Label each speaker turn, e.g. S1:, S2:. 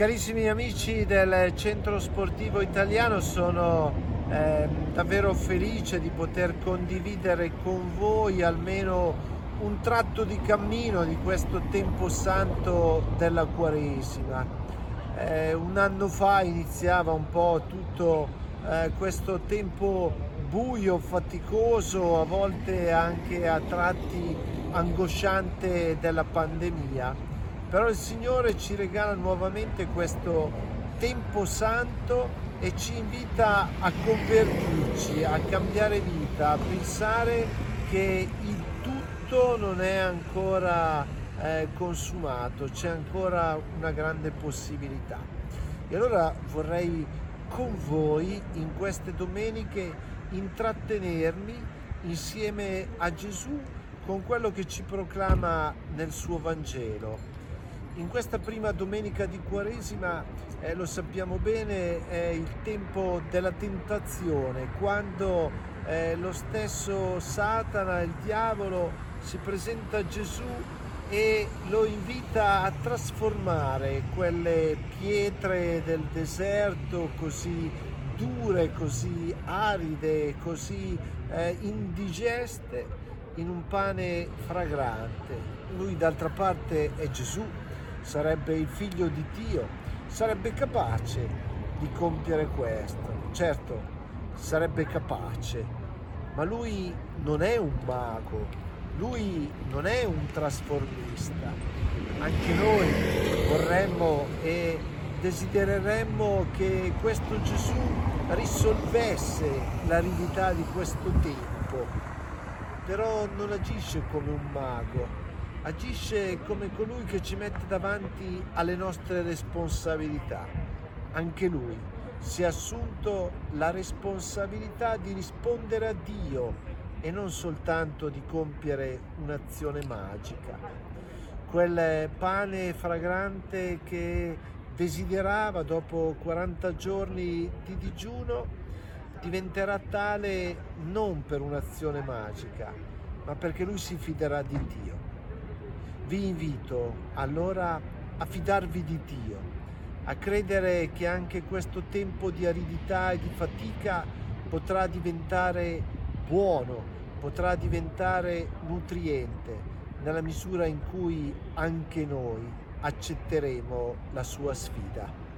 S1: Carissimi amici del Centro Sportivo Italiano, sono eh, davvero felice di poter condividere con voi almeno un tratto di cammino di questo tempo santo della Quaresima. Eh, un anno fa iniziava un po' tutto eh, questo tempo buio, faticoso, a volte anche a tratti angosciante della pandemia però il Signore ci regala nuovamente questo tempo santo e ci invita a convertirci, a cambiare vita, a pensare che il tutto non è ancora eh, consumato, c'è ancora una grande possibilità. E allora vorrei con voi in queste domeniche intrattenermi insieme a Gesù con quello che ci proclama nel suo Vangelo in questa prima domenica di Quaresima, eh, lo sappiamo bene, è il tempo della tentazione, quando eh, lo stesso Satana, il diavolo, si presenta a Gesù e lo invita a trasformare quelle pietre del deserto così dure, così aride, così eh, indigeste in un pane fragrante. Lui d'altra parte è Gesù, sarebbe il figlio di Dio, sarebbe capace di compiere questo. Certo, sarebbe capace, ma lui non è un mago, lui non è un trasformista. Anche noi vorremmo e desidereremmo che questo Gesù risolvesse l'aridità di questo tempo, però non agisce come un mago, agisce come colui che ci mette davanti alle nostre responsabilità. Anche lui si è assunto la responsabilità di rispondere a Dio e non soltanto di compiere un'azione magica. Quel pane fragrante che desiderava dopo 40 giorni di digiuno diventerà tale non per un'azione magica, ma perché lui si fiderà di Dio. Vi invito allora a fidarvi di Dio, a credere che anche questo tempo di aridità e di fatica potrà diventare buono, potrà diventare nutriente nella misura in cui anche noi accetteremo la sua sfida.